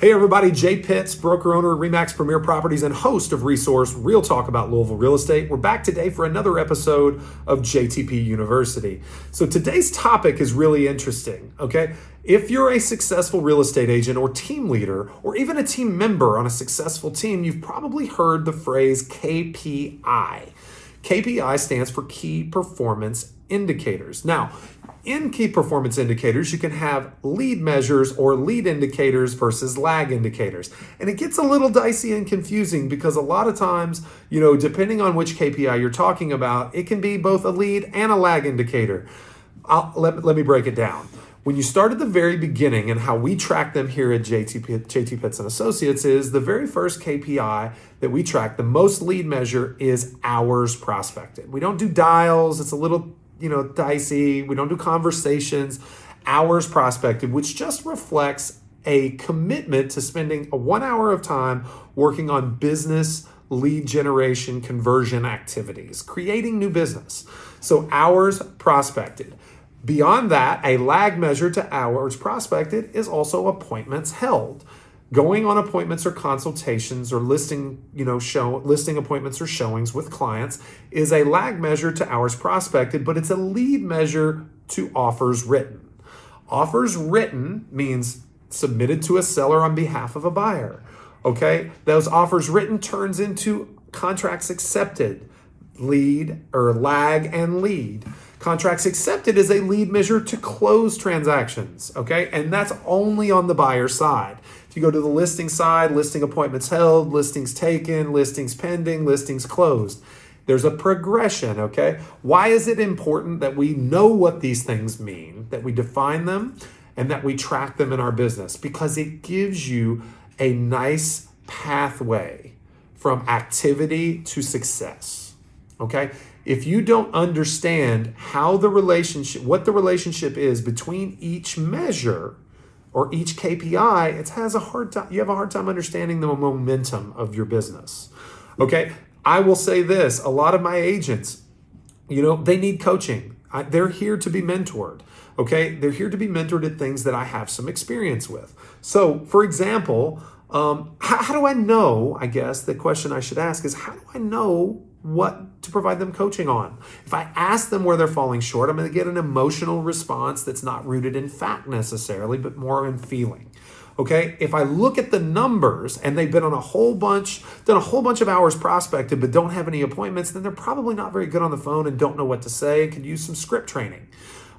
Hey everybody, Jay Pitts, broker owner Remax Premier Properties and host of Resource Real Talk about Louisville Real Estate. We're back today for another episode of JTP University. So today's topic is really interesting, okay? If you're a successful real estate agent or team leader or even a team member on a successful team, you've probably heard the phrase KPI. KPI stands for Key Performance Indicators. Now, in key performance indicators, you can have lead measures or lead indicators versus lag indicators. And it gets a little dicey and confusing because a lot of times, you know, depending on which KPI you're talking about, it can be both a lead and a lag indicator. I'll, let, let me break it down. When you start at the very beginning and how we track them here at JT, JT Pitts and Associates is the very first KPI that we track, the most lead measure is hours prospected. We don't do dials, it's a little you know, dicey. We don't do conversations. Hours prospected, which just reflects a commitment to spending a one hour of time working on business lead generation conversion activities, creating new business. So hours prospected. Beyond that, a lag measure to hours prospected is also appointments held. Going on appointments or consultations or listing you know show listing appointments or showings with clients is a lag measure to hours prospected but it's a lead measure to offers written. Offers written means submitted to a seller on behalf of a buyer okay? Those offers written turns into contracts accepted lead or lag and lead contracts accepted is a lead measure to close transactions okay and that's only on the buyer side If you go to the listing side, listing appointments held, listings taken, listings pending, listings closed. There's a progression, okay? Why is it important that we know what these things mean, that we define them, and that we track them in our business? Because it gives you a nice pathway from activity to success, okay? If you don't understand how the relationship, what the relationship is between each measure, or each KPI, it has a hard time. You have a hard time understanding the momentum of your business. Okay, I will say this: a lot of my agents, you know, they need coaching. I, they're here to be mentored. Okay, they're here to be mentored at things that I have some experience with. So, for example, um, how, how do I know? I guess the question I should ask is, how do I know what to provide them coaching on. If I ask them where they're falling short, I'm going to get an emotional response that's not rooted in fact necessarily, but more in feeling. Okay, if I look at the numbers and they've been on a whole bunch, done a whole bunch of hours prospected, but don't have any appointments, then they're probably not very good on the phone and don't know what to say and could use some script training.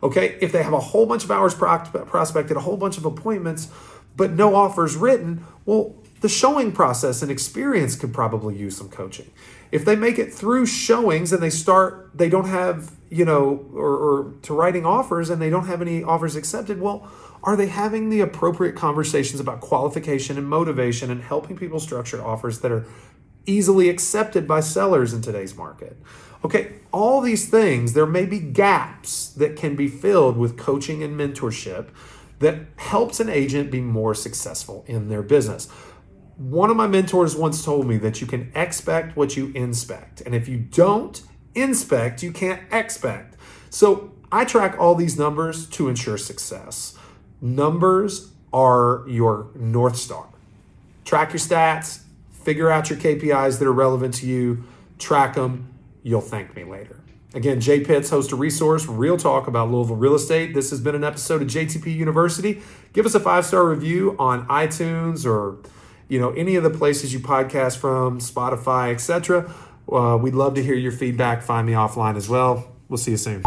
Okay, if they have a whole bunch of hours prospected, a whole bunch of appointments, but no offers written, well, the showing process and experience could probably use some coaching. If they make it through showings and they start, they don't have, you know, or, or to writing offers and they don't have any offers accepted, well, are they having the appropriate conversations about qualification and motivation and helping people structure offers that are easily accepted by sellers in today's market? Okay, all these things, there may be gaps that can be filled with coaching and mentorship that helps an agent be more successful in their business. One of my mentors once told me that you can expect what you inspect. And if you don't inspect, you can't expect. So I track all these numbers to ensure success. Numbers are your North Star. Track your stats, figure out your KPIs that are relevant to you, track them. You'll thank me later. Again, Jay Pitts, host of Resource, real talk about Louisville real estate. This has been an episode of JTP University. Give us a five star review on iTunes or you know, any of the places you podcast from, Spotify, etc. Uh, we'd love to hear your feedback. Find me offline as well. We'll see you soon.